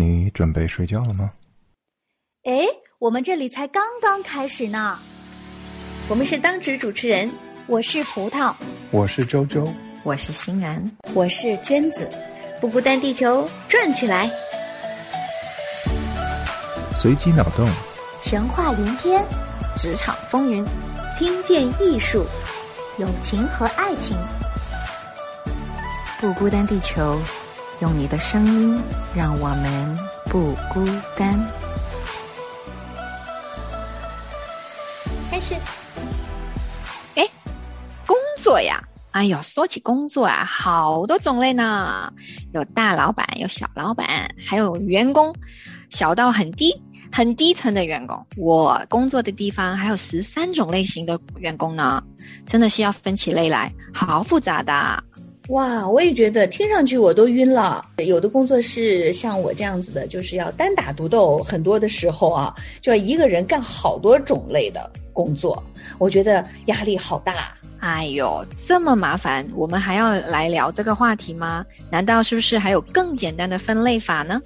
你准备睡觉了吗？哎，我们这里才刚刚开始呢。我们是当值主持人，我是葡萄，我是周周，我是欣然，我是娟子，不孤单，地球转起来，随机脑洞，神话连篇，职场风云，听见艺术，友情和爱情，不孤单，地球。用你的声音，让我们不孤单。开始。哎，工作呀！哎呦，说起工作啊，好多种类呢。有大老板，有小老板，还有员工，小到很低、很低层的员工。我工作的地方还有十三种类型的员工呢，真的是要分起类来，好复杂的。哇，我也觉得听上去我都晕了。有的工作是像我这样子的，就是要单打独斗，很多的时候啊，就要一个人干好多种类的工作，我觉得压力好大。哎呦，这么麻烦，我们还要来聊这个话题吗？难道是不是还有更简单的分类法呢？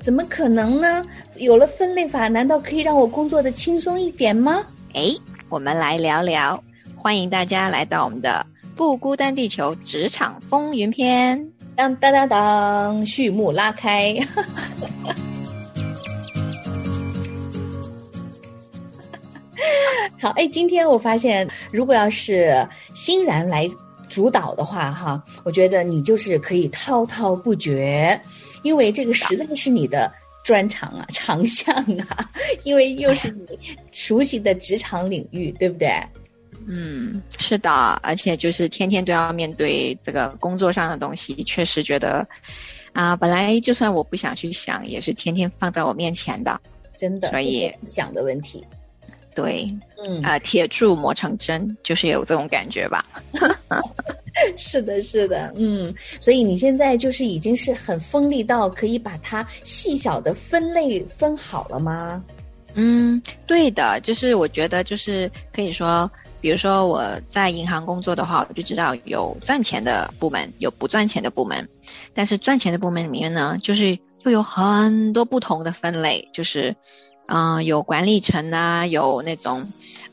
怎么可能呢？有了分类法，难道可以让我工作的轻松一点吗？哎，我们来聊聊，欢迎大家来到我们的。不孤单，地球职场风云篇，当当当当，序幕拉开。好，哎，今天我发现，如果要是欣然来主导的话，哈，我觉得你就是可以滔滔不绝，因为这个实在是你的专长啊，长项啊，因为又是你熟悉的职场领域，对不对？嗯，是的，而且就是天天都要面对这个工作上的东西，确实觉得，啊，本来就算我不想去想，也是天天放在我面前的，真的。所以想的问题，对，嗯啊，铁柱磨成针，就是有这种感觉吧？是的，是的，嗯，所以你现在就是已经是很锋利到可以把它细小的分类分好了吗？嗯，对的，就是我觉得就是可以说。比如说我在银行工作的话，我就知道有赚钱的部门，有不赚钱的部门。但是赚钱的部门里面呢，就是又有很多不同的分类，就是，嗯，有管理层啊，有那种，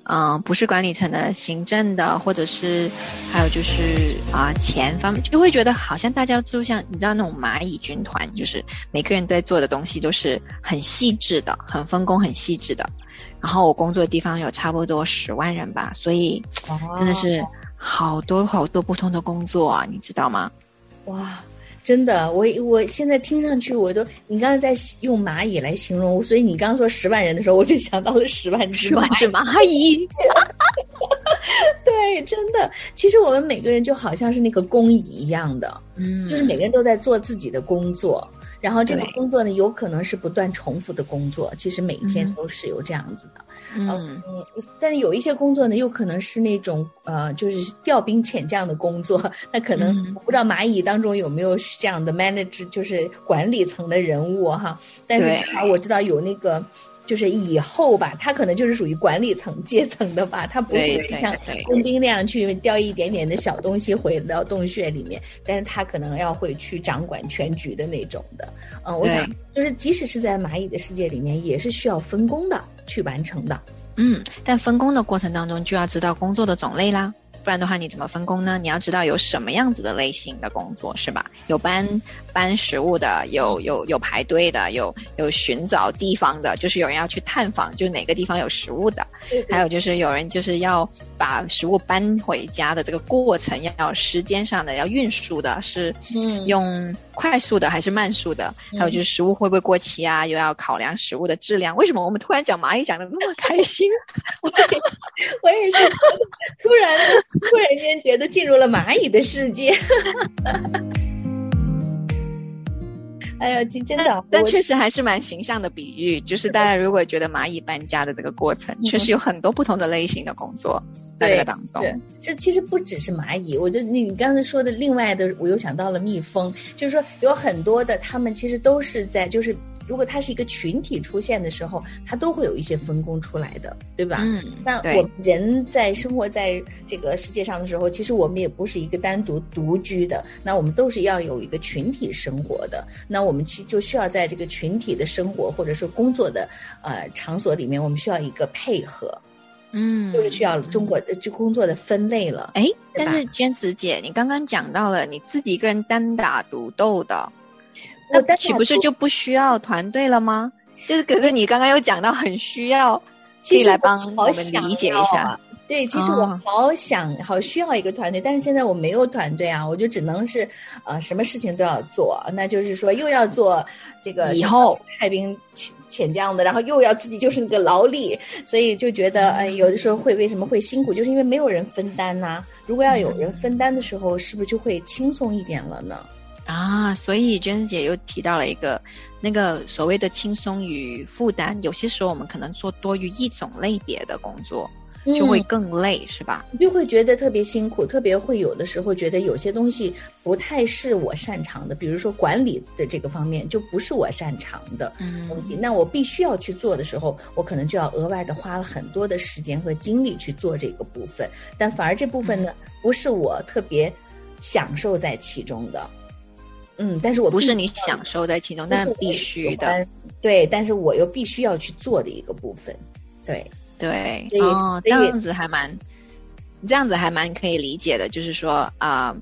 嗯，不是管理层的行政的，或者是还有就是啊钱方面，就会觉得好像大家就像你知道那种蚂蚁军团，就是每个人在做的东西都是很细致的，很分工很细致的。然后我工作的地方有差不多十万人吧，所以真的是好多好多不同的工作啊，你知道吗？哇，真的，我我现在听上去我都，你刚才在用蚂蚁来形容，所以你刚刚说十万人的时候，我就想到了十万只十万只蚂蚁。对，真的，其实我们每个人就好像是那个工蚁一样的，嗯，就是每个人都在做自己的工作。然后这个工作呢，有可能是不断重复的工作，其实每天都是有这样子的。嗯，但是有一些工作呢，又可能是那种呃，就是调兵遣将的工作。那可能我不知道蚂蚁当中有没有这样的 manager，就是管理层的人物哈。但是我知道有那个。就是以后吧，他可能就是属于管理层阶层的吧，他不会像工兵那样去叼一点点的小东西回到洞穴里面，但是他可能要会去掌管全局的那种的。嗯，我想就是即使是在蚂蚁的世界里面，也是需要分工的去完成的。嗯，但分工的过程当中就要知道工作的种类啦。不然的话，你怎么分工呢？你要知道有什么样子的类型的工作是吧？有搬搬食物的，有有有排队的，有有寻找地方的，就是有人要去探访，就是哪个地方有食物的。还有就是有人就是要把食物搬回家的这个过程，要时间上的要运输的，是用快速的还是慢速的？还有就是食物会不会过期啊？又要考量食物的质量。为什么我们突然讲蚂蚁讲的这么开心？我我也是突然。突然间觉得进入了蚂蚁的世界，哎呀，真真的，但确实还是蛮形象的比喻。就是大家如果觉得蚂蚁搬家的这个过程，确实有很多不同的类型的工作在这个当中。这其实不只是蚂蚁，我觉得你刚才说的另外的，我又想到了蜜蜂，就是说有很多的，他们其实都是在就是。如果它是一个群体出现的时候，它都会有一些分工出来的，对吧？嗯，那我们人在生活在这个世界上的时候，其实我们也不是一个单独独居的，那我们都是要有一个群体生活的。那我们其就需要在这个群体的生活或者是工作的呃场所里面，我们需要一个配合。嗯，就是需要中国就工作的分类了。哎，但是娟子姐，你刚刚讲到了你自己一个人单打独斗的，那岂不是就不需要团队了吗？就是，可是你刚刚又讲到很需要，可以来帮我们理解一下。对，其实我好想好需要一个团队，但是现在我没有团队啊，我就只能是呃，什么事情都要做，那就是说又要做这个以后派兵。遣遣将的，然后又要自己就是那个劳力，所以就觉得，哎，有的时候会为什么会辛苦，就是因为没有人分担呐。如果要有人分担的时候，是不是就会轻松一点了呢？啊，所以娟子姐又提到了一个那个所谓的轻松与负担，有些时候我们可能做多于一种类别的工作。就会更累，是吧？就会觉得特别辛苦，特别会有的时候觉得有些东西不太是我擅长的，比如说管理的这个方面就不是我擅长的东西。那我必须要去做的时候，我可能就要额外的花了很多的时间和精力去做这个部分。但反而这部分呢，不是我特别享受在其中的。嗯，但是我不是你享受在其中，但必须的。对，但是我又必须要去做的一个部分。对。对哦，这样子还蛮，这样子还蛮可以理解的。就是说啊，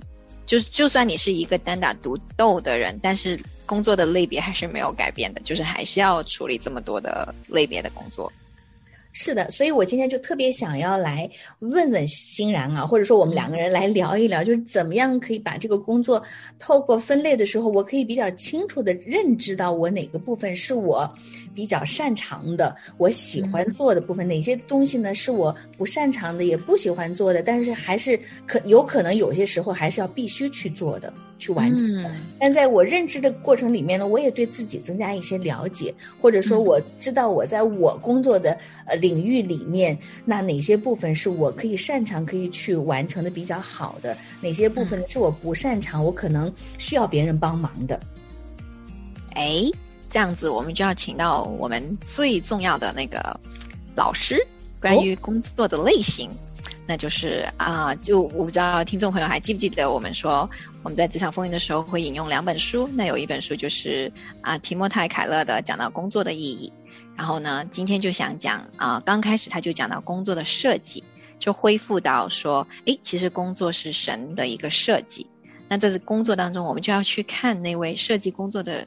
就就算你是一个单打独斗的人，但是工作的类别还是没有改变的，就是还是要处理这么多的类别的工作。是的，所以我今天就特别想要来问问欣然啊，或者说我们两个人来聊一聊，就是怎么样可以把这个工作透过分类的时候，我可以比较清楚的认知到我哪个部分是我。比较擅长的，我喜欢做的部分，哪些东西呢？是我不擅长的，也不喜欢做的，但是还是可有可能有些时候还是要必须去做的，去完成的。但在我认知的过程里面呢，我也对自己增加一些了解，或者说我知道我在我工作的呃领域里面，那哪些部分是我可以擅长可以去完成的比较好的，哪些部分是我不擅长，我可能需要别人帮忙的。哎。这样子，我们就要请到我们最重要的那个老师，关于工作的类型，那就是啊，就我不知道听众朋友还记不记得，我们说我们在职场风云的时候会引用两本书，那有一本书就是啊提莫泰凯勒的讲到工作的意义，然后呢，今天就想讲啊，刚开始他就讲到工作的设计，就恢复到说，诶，其实工作是神的一个设计，那在工作当中，我们就要去看那位设计工作的。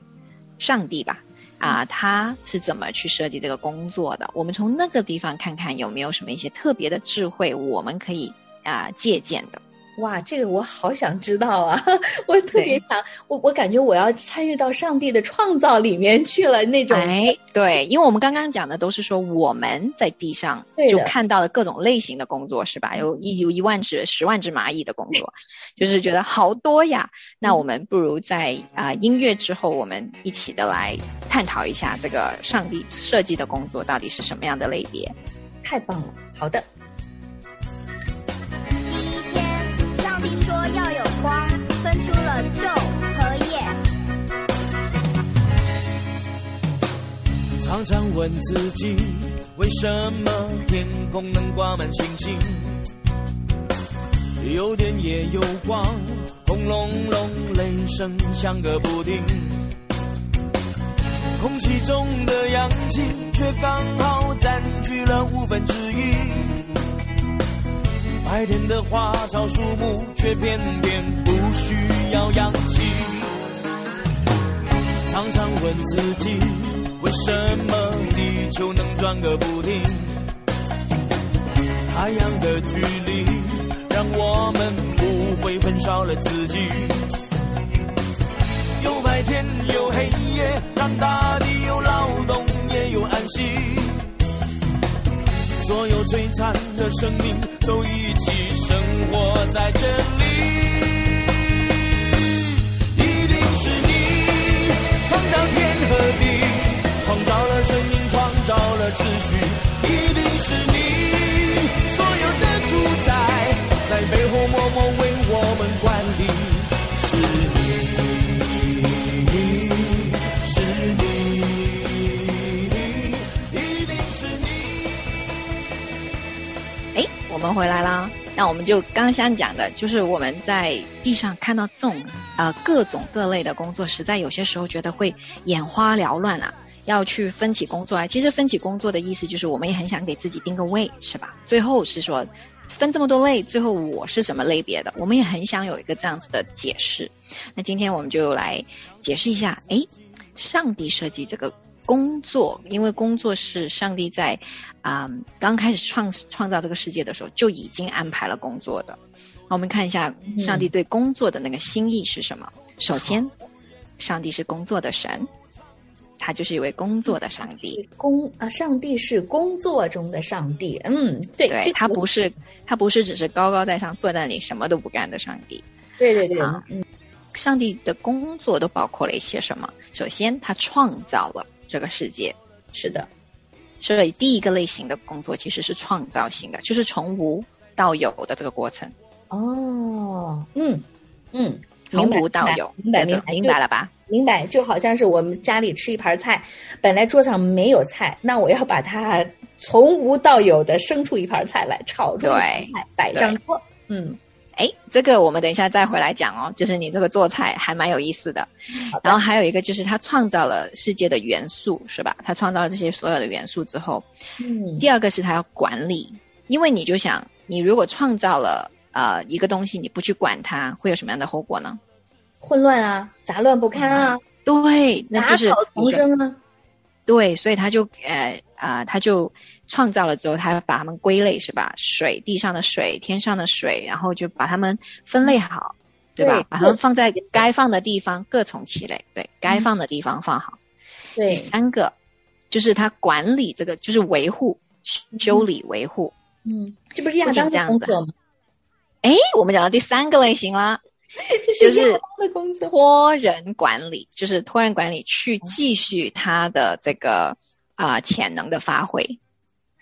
上帝吧，啊，他是怎么去设计这个工作的？我们从那个地方看看有没有什么一些特别的智慧，我们可以啊借鉴的。哇，这个我好想知道啊！我特别想，我我感觉我要参与到上帝的创造里面去了那种。哎，对，因为我们刚刚讲的都是说我们在地上就看到了各种类型的工作，是吧？有一有一万只、十万只蚂蚁的工作，就是觉得好多呀。那我们不如在啊音乐之后，我们一起的来探讨一下这个上帝设计的工作到底是什么样的类别。太棒了，好的。昼和夜。常常问自己，为什么天空能挂满星星？有电也有光，轰隆隆雷声响个不停。空气中的氧气却刚好占据了五分之一。白天的花草树木，却偏偏不需要氧气。常常问自己，为什么地球能转个不停？太阳的距离，让我们不会焚烧了自己。有白天，有黑夜，让大地有劳动，也有安息。所有璀璨的生命都一起生活在这里，一定是你创造天和地，创造了生命，创造了秩序，一定是你所有的主宰，在背后默默为我们管理。我们回来啦。那我们就刚刚讲的，就是我们在地上看到这种呃各种各类的工作，实在有些时候觉得会眼花缭乱啊。要去分起工作来，其实分起工作的意思就是，我们也很想给自己定个位，是吧？最后是说分这么多类，最后我是什么类别的？我们也很想有一个这样子的解释。那今天我们就来解释一下，哎，上帝设计这个。工作，因为工作是上帝在啊刚开始创创造这个世界的时候就已经安排了工作的。我们看一下上帝对工作的那个心意是什么。首先，上帝是工作的神，他就是一位工作的上帝。工啊，上帝是工作中的上帝。嗯，对，对他不是他不是只是高高在上坐在那里什么都不干的上帝。对对对，嗯，上帝的工作都包括了一些什么？首先，他创造了。这个世界是的，所以第一个类型的工作其实是创造性的，就是从无到有的这个过程。哦，嗯嗯，从无到有，明白明白明白了吧？明白，就好像是我们家里吃一盘菜，本来桌上没有菜，那我要把它从无到有的生出一盘菜来，炒出菜摆上桌。嗯。哎，这个我们等一下再回来讲哦。就是你这个做菜还蛮有意思的。然后还有一个就是他创造了世界的元素，是吧？他创造了这些所有的元素之后，嗯。第二个是他要管理，因为你就想，你如果创造了呃一个东西，你不去管它，会有什么样的后果呢？混乱啊，杂乱不堪啊。对，那就是重生啊。对，所以他就呃啊，他就。创造了之后，他把它们归类是吧？水地上的水，天上的水，然后就把它们分类好，对吧？把它们放在该放的地方，各从其类。对，该放的地方放好。第三个就是他管理这个，就是维护、修理、维护。嗯，这不是亚当的工作吗？哎，我们讲到第三个类型啦，就是托人管理，就是托人管理去继续他的这个啊潜能的发挥。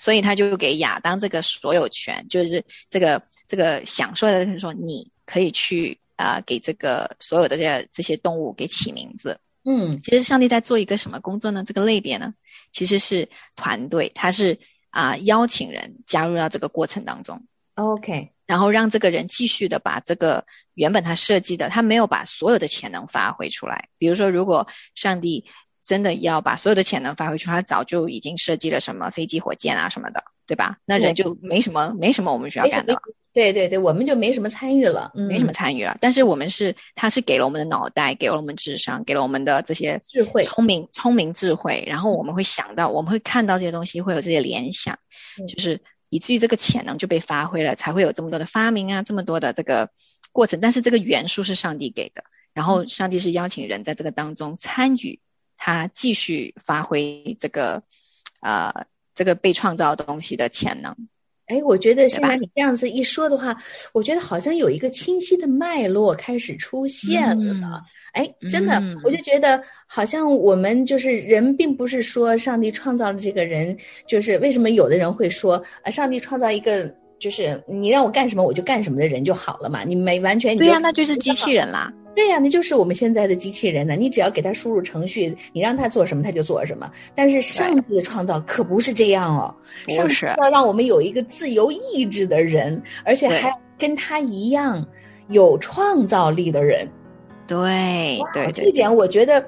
所以他就给亚当这个所有权，就是这个这个享受的，说你可以去啊，给这个所有的这些这些动物给起名字。嗯，其实上帝在做一个什么工作呢？这个类别呢，其实是团队，他是啊邀请人加入到这个过程当中。OK，然后让这个人继续的把这个原本他设计的，他没有把所有的潜能发挥出来。比如说，如果上帝。真的要把所有的潜能发挥出来，他早就已经设计了什么飞机、火箭啊什么的，对吧？那人就没什么，没什么我们需要干的了。对对对，我们就没什么参与了，没什么参与了。但是我们是，他是给了我们的脑袋，给了我们智商，给了我们的这些智慧、聪明、聪明智慧。然后我们会想到，我们会看到这些东西，会有这些联想，就是以至于这个潜能就被发挥了，才会有这么多的发明啊，这么多的这个过程。但是这个元素是上帝给的，然后上帝是邀请人在这个当中参与。他继续发挥这个，呃，这个被创造东西的潜能。哎，我觉得现在你这样子一说的话，我觉得好像有一个清晰的脉络开始出现了。哎，真的，我就觉得好像我们就是人，并不是说上帝创造了这个人，就是为什么有的人会说，呃，上帝创造一个。就是你让我干什么我就干什么的人就好了嘛，你没完全对呀，那就是机器人啦。对呀，那就是我们现在的机器人呢。你只要给他输入程序，你让他做什么他就做什么。但是上帝的创造可不是这样哦，上帝要让我们有一个自由意志的人，而且还跟他一样有创造力的人。对对对，这点我觉得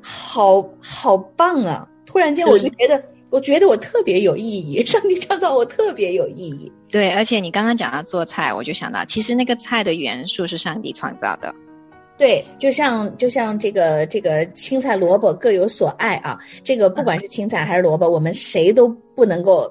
好好棒啊！突然间我就觉得。我觉得我特别有意义，上帝创造我特别有意义。对，而且你刚刚讲到做菜，我就想到，其实那个菜的元素是上帝创造的。对，就像就像这个这个青菜萝卜各有所爱啊，这个不管是青菜还是萝卜，我们谁都不能够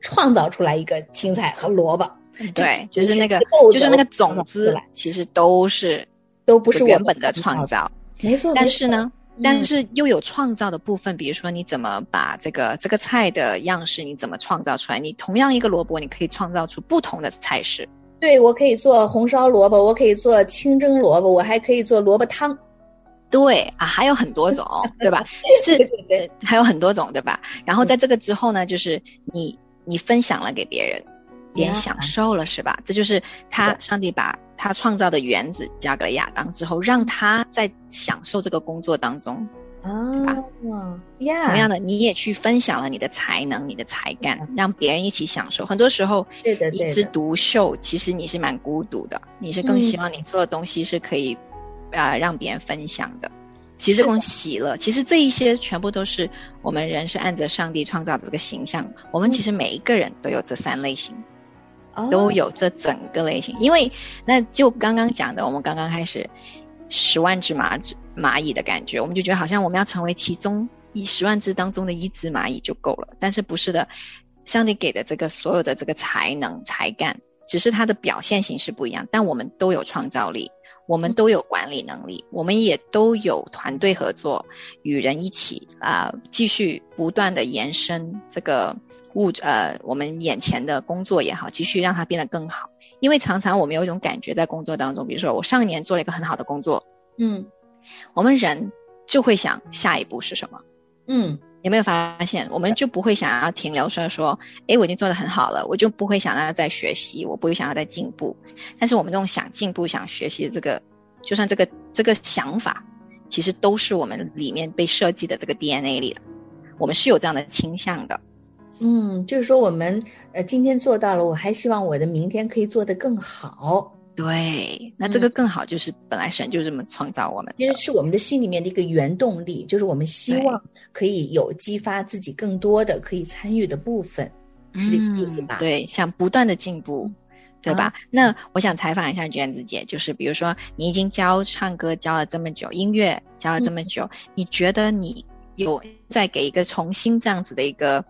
创造出来一个青菜和萝卜。对，就是那个就是那个种子，其实都是都不是原本的创造。没错，但是呢。但是又有创造的部分，比如说你怎么把这个这个菜的样式你怎么创造出来？你同样一个萝卜，你可以创造出不同的菜式。对，我可以做红烧萝卜，我可以做清蒸萝卜，我还可以做萝卜汤。对啊，还有很多种，对吧？是，还有很多种，对吧？然后在这个之后呢，就是你你分享了给别人。别人享受了是吧？这就是他上帝把他创造的原子交给了亚当之后，让他在享受这个工作当中，啊，呀，同样的，你也去分享了你的才能、你的才干，让别人一起享受。很多时候，对的，一枝独秀，其实你是蛮孤独的。你是更希望你做的东西是可以啊让别人分享的。其实这种喜乐，其实这一些全部都是我们人是按着上帝创造的这个形象。我们其实每一个人都有这三类型，都有这整个类型。因为那就刚刚讲的，我们刚刚开始。十万只蚂蚁蚂蚁的感觉，我们就觉得好像我们要成为其中一十万只当中的一只蚂蚁就够了，但是不是的，上帝给的这个所有的这个才能才干，只是它的表现形式不一样，但我们都有创造力，我们都有管理能力，我们也都有团队合作，与人一起啊，继续不断的延伸这个物呃我们眼前的工作也好，继续让它变得更好。因为常常我们有一种感觉，在工作当中，比如说我上一年做了一个很好的工作，嗯，我们人就会想下一步是什么，嗯，有没有发现，我们就不会想要停留说说，哎，我已经做得很好了，我就不会想要再学习，我不会想要再进步。但是我们这种想进步、想学习的这个，就算这个这个想法，其实都是我们里面被设计的这个 DNA 里的，我们是有这样的倾向的。嗯，就是说我们呃今天做到了，我还希望我的明天可以做得更好。对，那这个更好就是本来神就这么创造我们，其实是我们的心里面的一个原动力，就是我们希望可以有激发自己更多的可以参与的部分，是这个意思吧？对，想不断的进步，对吧？那我想采访一下娟子姐，就是比如说你已经教唱歌教了这么久，音乐教了这么久，你觉得你有再给一个重新这样子的一个？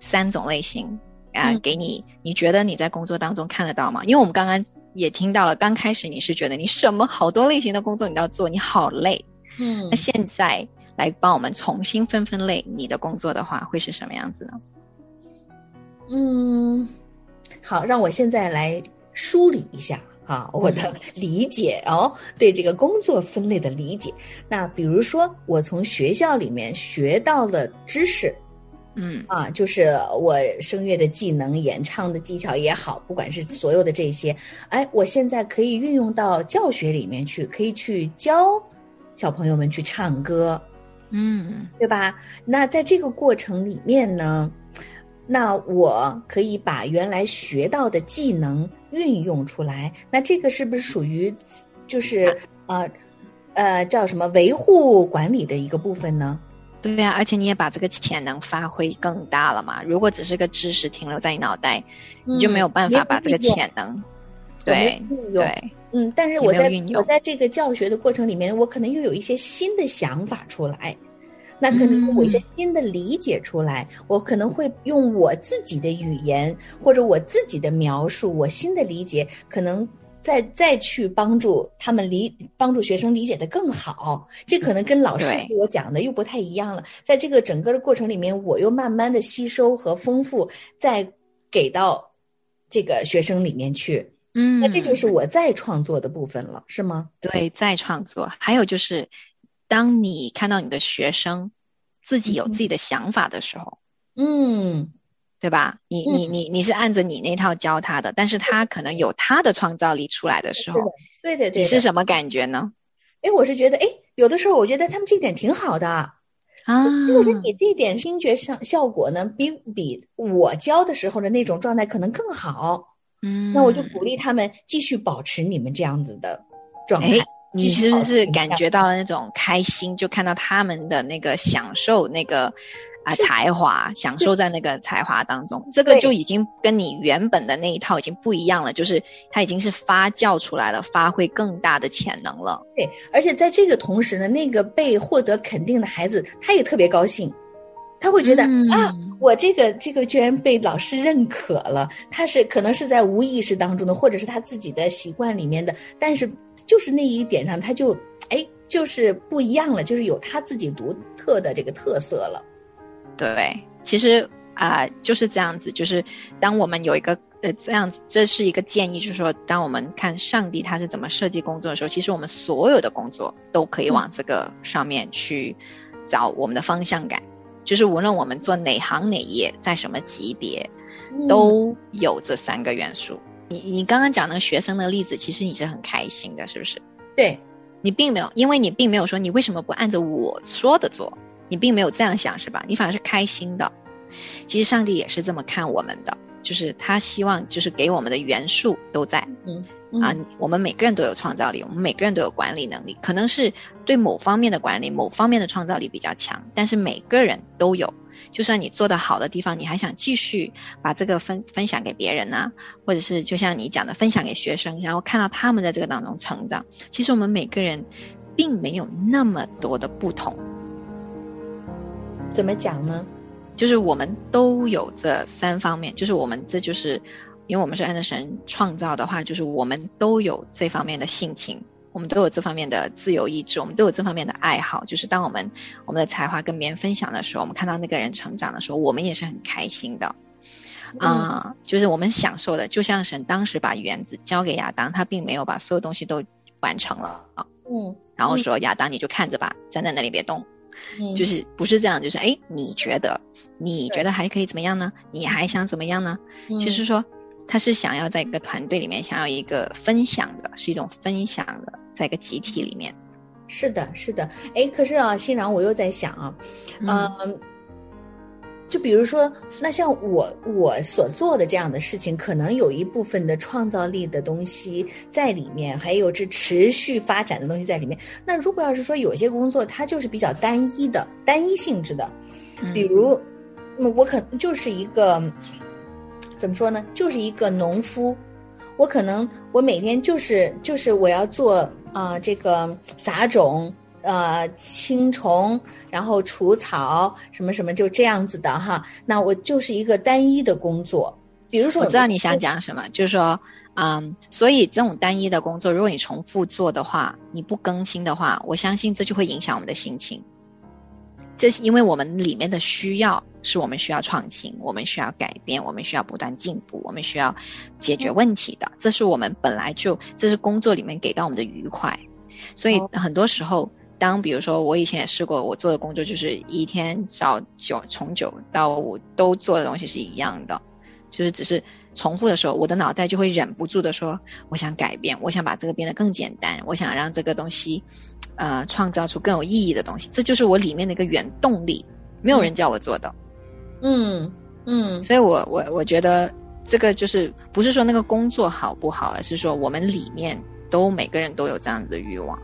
三种类型啊，给你，你觉得你在工作当中看得到吗？因为我们刚刚也听到了，刚开始你是觉得你什么好多类型的工作你都要做，你好累。嗯，那现在来帮我们重新分分类你的工作的话，会是什么样子呢？嗯，好，让我现在来梳理一下啊，我的理解哦，对这个工作分类的理解。那比如说，我从学校里面学到了知识。嗯啊，就是我声乐的技能、演唱的技巧也好，不管是所有的这些，哎，我现在可以运用到教学里面去，可以去教小朋友们去唱歌，嗯，对吧？那在这个过程里面呢，那我可以把原来学到的技能运用出来，那这个是不是属于就是呃呃叫什么维护管理的一个部分呢？对呀，而且你也把这个潜能发挥更大了嘛。如果只是个知识停留在你脑袋，你就没有办法把这个潜能，对对，嗯。但是我在我在这个教学的过程里面，我可能又有一些新的想法出来，那可能我一些新的理解出来，我可能会用我自己的语言或者我自己的描述，我新的理解可能。再再去帮助他们理帮助学生理解的更好，这可能跟老师给我讲的又不太一样了。在这个整个的过程里面，我又慢慢的吸收和丰富，再给到这个学生里面去。嗯，那这就是我再创作的部分了，是吗？对，再创作。还有就是，当你看到你的学生自己有自己的想法的时候，嗯。对吧？你你你你是按着你那套教他的，但是他可能有他的创造力出来的时候，对对对，你是什么感觉呢？哎，我是觉得，哎，有的时候我觉得他们这点挺好的啊。我觉得你这点听觉上效果呢，比比我教的时候的那种状态可能更好。嗯，那我就鼓励他们继续保持你们这样子的状态。你是不是感觉到了那种开心？就看到他们的那个享受那个。啊，才华享受在那个才华当中，这个就已经跟你原本的那一套已经不一样了，就是他已经是发酵出来了，发挥更大的潜能了。对，而且在这个同时呢，那个被获得肯定的孩子，他也特别高兴，他会觉得啊，我这个这个居然被老师认可了。他是可能是在无意识当中的，或者是他自己的习惯里面的，但是就是那一点上，他就哎，就是不一样了，就是有他自己独特的这个特色了。对，其实啊就是这样子，就是当我们有一个呃这样子，这是一个建议，就是说，当我们看上帝他是怎么设计工作的时候，其实我们所有的工作都可以往这个上面去找我们的方向感，就是无论我们做哪行哪业，在什么级别，都有这三个元素。你你刚刚讲那个学生的例子，其实你是很开心的，是不是？对。你并没有，因为你并没有说你为什么不按照我说的做，你并没有这样想是吧？你反而是开心的。其实上帝也是这么看我们的，就是他希望就是给我们的元素都在，嗯啊，我们每个人都有创造力，我们每个人都有管理能力，可能是对某方面的管理、某方面的创造力比较强，但是每个人都有。就算你做的好的地方，你还想继续把这个分分享给别人呢，或者是就像你讲的分享给学生，然后看到他们在这个当中成长。其实我们每个人并没有那么多的不同。怎么讲呢？就是我们都有这三方面，就是我们这就是。因为我们是按照神创造的话，就是我们都有这方面的性情，我们都有这方面的自由意志，我们都有这方面的爱好。就是当我们我们的才华跟别人分享的时候，我们看到那个人成长的时候，我们也是很开心的。啊，就是我们享受的，就像神当时把园子交给亚当，他并没有把所有东西都完成了啊。嗯，然后说亚当你就看着吧，站在那里别动。嗯，就是不是这样，就是哎，你觉得你觉得还可以怎么样呢？你还想怎么样呢？其实说。他是想要在一个团队里面，想要一个分享的，是一种分享的，在一个集体里面。是的，是的。哎，可是啊，欣然，我又在想啊，嗯，就比如说，那像我我所做的这样的事情，可能有一部分的创造力的东西在里面，还有这持续发展的东西在里面。那如果要是说有些工作它就是比较单一的、单一性质的，比如，我可能就是一个。怎么说呢？就是一个农夫，我可能我每天就是就是我要做啊这个撒种呃青虫，然后除草什么什么就这样子的哈。那我就是一个单一的工作。比如说，我知道你想讲什么，就是说，嗯，所以这种单一的工作，如果你重复做的话，你不更新的话，我相信这就会影响我们的心情。这是因为我们里面的需要，是我们需要创新，我们需要改变，我们需要不断进步，我们需要解决问题的。这是我们本来就，这是工作里面给到我们的愉快。所以很多时候，当比如说我以前也试过，我做的工作就是一天早九从九到五都做的东西是一样的，就是只是重复的时候，我的脑袋就会忍不住的说，我想改变，我想把这个变得更简单，我想让这个东西。呃，创造出更有意义的东西，这就是我里面的一个原动力。没有人叫我做的，嗯嗯，所以我我我觉得这个就是不是说那个工作好不好，而是说我们里面都每个人都有这样子的欲望。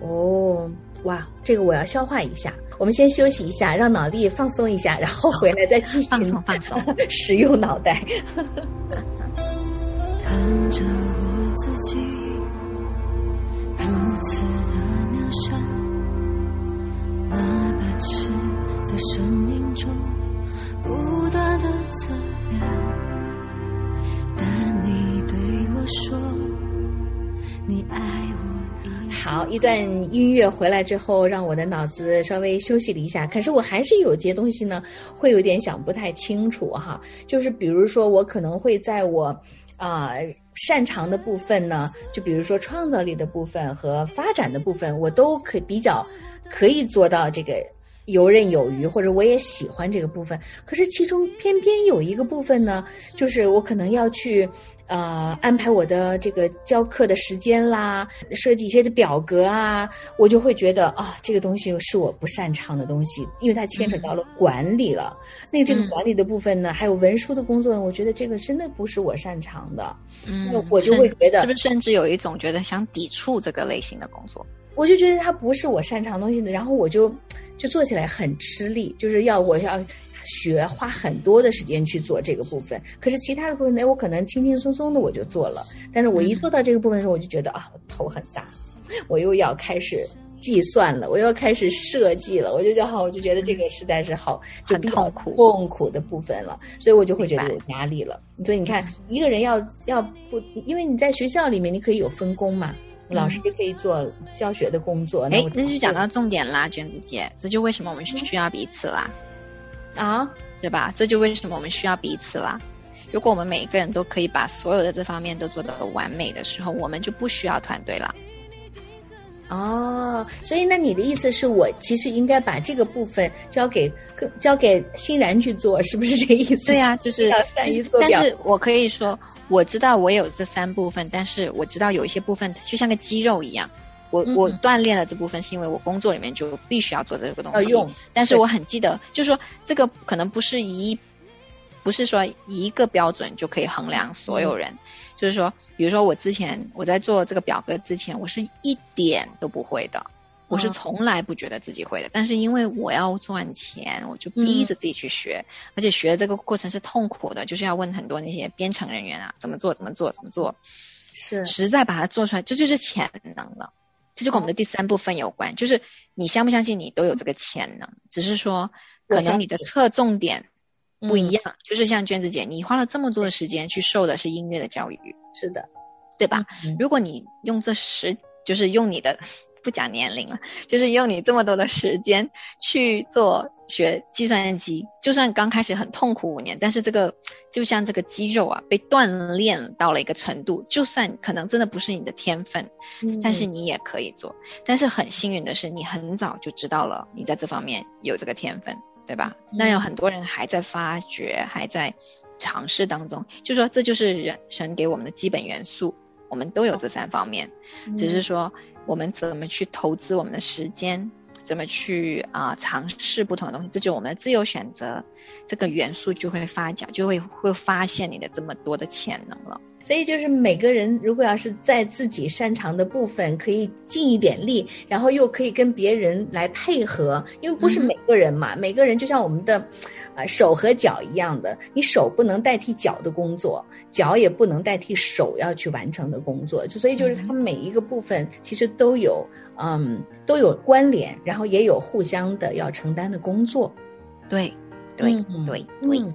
哦，哇，这个我要消化一下。我们先休息一下，让脑力放松一下，然后回来再继续放松放松，使用脑袋。看着我自己，如此。伤，哪怕是在生命中不断的测验，但你对我说，你爱我。好，一段音乐回来之后，让我的脑子稍微休息了一下。可是我还是有些东西呢，会有点想不太清楚哈。就是比如说，我可能会在我。啊，擅长的部分呢，就比如说创造力的部分和发展的部分，我都可比较可以做到这个游刃有余，或者我也喜欢这个部分。可是其中偏偏有一个部分呢，就是我可能要去。呃，安排我的这个教课的时间啦，设计一些的表格啊，我就会觉得啊，这个东西是我不擅长的东西，因为它牵扯到了管理了。那这个管理的部分呢，还有文书的工作呢，我觉得这个真的不是我擅长的。嗯，我就会觉得是不是甚至有一种觉得想抵触这个类型的工作？我就觉得它不是我擅长东西的，然后我就就做起来很吃力，就是要我要。学花很多的时间去做这个部分，可是其他的部分呢，我可能轻轻松松的我就做了。但是我一做到这个部分的时候，我就觉得啊，头很大，我又要开始计算了，我又要开始设计了，我就觉得好，我就觉得这个实在是好，很痛苦痛苦的部分了，所以我就会觉得有压力了。所以你看，一个人要要不，因为你在学校里面你可以有分工嘛，老师也可以做教学的工作。哎，那就讲到重点啦，娟子姐，这就为什么我们需要彼此啦。啊，对吧？这就为什么我们需要彼此啦。如果我们每一个人都可以把所有的这方面都做得完美的时候，我们就不需要团队了。哦，所以那你的意思是我其实应该把这个部分交给更交给欣然去做，是不是这个意思？对呀，就是，但是我可以说，我知道我有这三部分，但是我知道有一些部分就像个肌肉一样，我嗯我锻炼了这部分，是因为我工作里面就必须要做这个东西。但是我很记得，就是说这个可能不是一，不是说一个标准就可以衡量所有人。就是说，比如说我之前我在做这个表格之前，我是一点都不会的，我是嗯从来不觉得自己会的。但是因为我要赚钱，我就逼着自己去学，而且学的这个过程是痛苦的，就是要问很多那些编程人员啊，怎么做，怎么做，怎么做。是实在把它做出来，这就是潜能了。这就跟我们的第三部分有关，就是你相不相信你都有这个潜能，只是说可能你的侧重点不一嗯样。就是像娟子姐，你花了这么多的时间去受的是音乐的教育，是的，对吧？嗯如果你用这十，就是用你的不讲年龄了，就是用你这么多的时间去做学计算机，就算刚开始很痛苦五年，但是这个就像这个肌肉啊，被锻炼到了一个程度，就算可能真的不是你的天分，但是嗯你也可以做。但是很幸运的是，你很早就知道了你在这方面有这个天分，对吧？那有很多人还在发掘，还在尝试当中，就说这就是人神给我们的基本元素，我们都有这三方面，只是说我们怎么去投资我们的时间。怎么去啊、尝试不同的东西，这就是我们的自由选择，这个元素就会发酵，就会会发现你的这么多的潜能了。所以就是每个人如果要是在自己擅长的部分可以尽一点力，然后又可以跟别人来配合，因为不是每个人嘛，每个人就像我们的，呃手和脚一样的，你手不能代替脚的工作，脚也不能代替手要去完成的工作，就所以就是嗯它每一个部分其实都有嗯都有关联，然后也有互相的要承担的工作。对，对，嗯对，对。嗯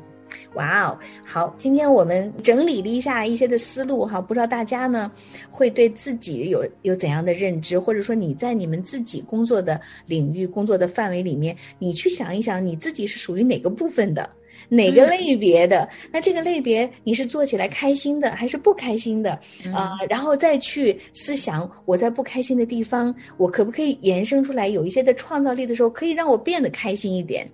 哇哦，好，今天我们整理了一下一些的思路哈，不知道大家呢会对自己有有怎样的认知，或者说你在你们自己工作的领域、工作的范围里面，你去想一想你自己是属于哪个部分的。哪个嗯类别的？那这个类别你是做起来开心的还是不开心的？啊、然后再去思想我在不开心的地方，我可不可以延伸出来有一些的创造力的时候，可以让我变得开心一点？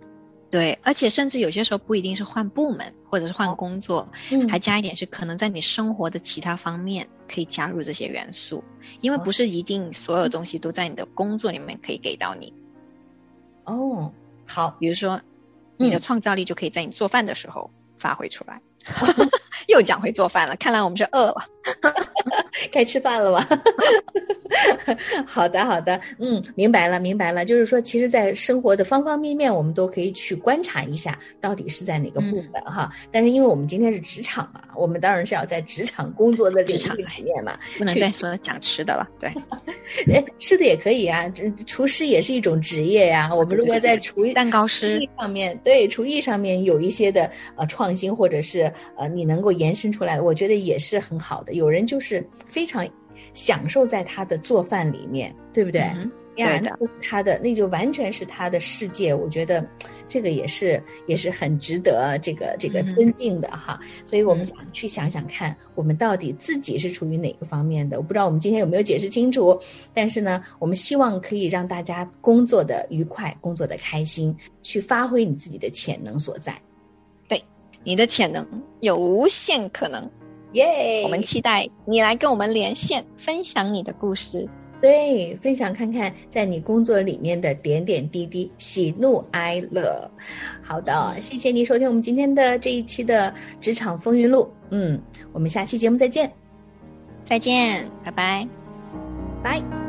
对，而且甚至有些时候不一定是换部门，或者是换工作，嗯还加一点是可能在你生活的其他方面可以加入这些元素，因为不是一定所有东西都在你的工作里面可以给到你。哦，好，比如说，你的嗯创造力就可以在你做饭的时候发挥出来。又讲回做饭了，看来我们是饿了。该吃饭了吗？好的，好的，嗯，明白了，明白了。就是说，其实，在生活的方方面面，我们都可以去观察一下，到底是在哪个部分哈。但是，因为我们今天是职场嘛，我们当然是要在职场工作的领职场域里面嘛。不能再说讲吃的了，对，哎，吃的也可以啊，厨师也是一种职业呀、我们如果在厨艺蛋糕师艺上面，对厨艺上面有一些的呃创新，或者是呃你能够延伸出来，我觉得也是很好的。有人就是非常享受在他的做饭里面，对不对？嗯呀，对的那就是他的，那就完全是他的世界。我觉得这个也是也是很值得这个这个尊敬的哈。所以我们嗯想去想想看，我们到底自己是处于哪个方面的？我不知道我们今天有没有解释清楚，但是呢，我们希望可以让大家工作的愉快，工作的开心，去发挥你自己的潜能所在。对你的潜能有无限可能。耶、我们期待你来跟我们连线，分享你的故事。对，分享看看在你工作里面的点点滴滴，喜怒哀乐。好的，谢谢你收听我们今天的这一期的职场风云录。嗯，我们下期节目再见，再见，拜拜。拜。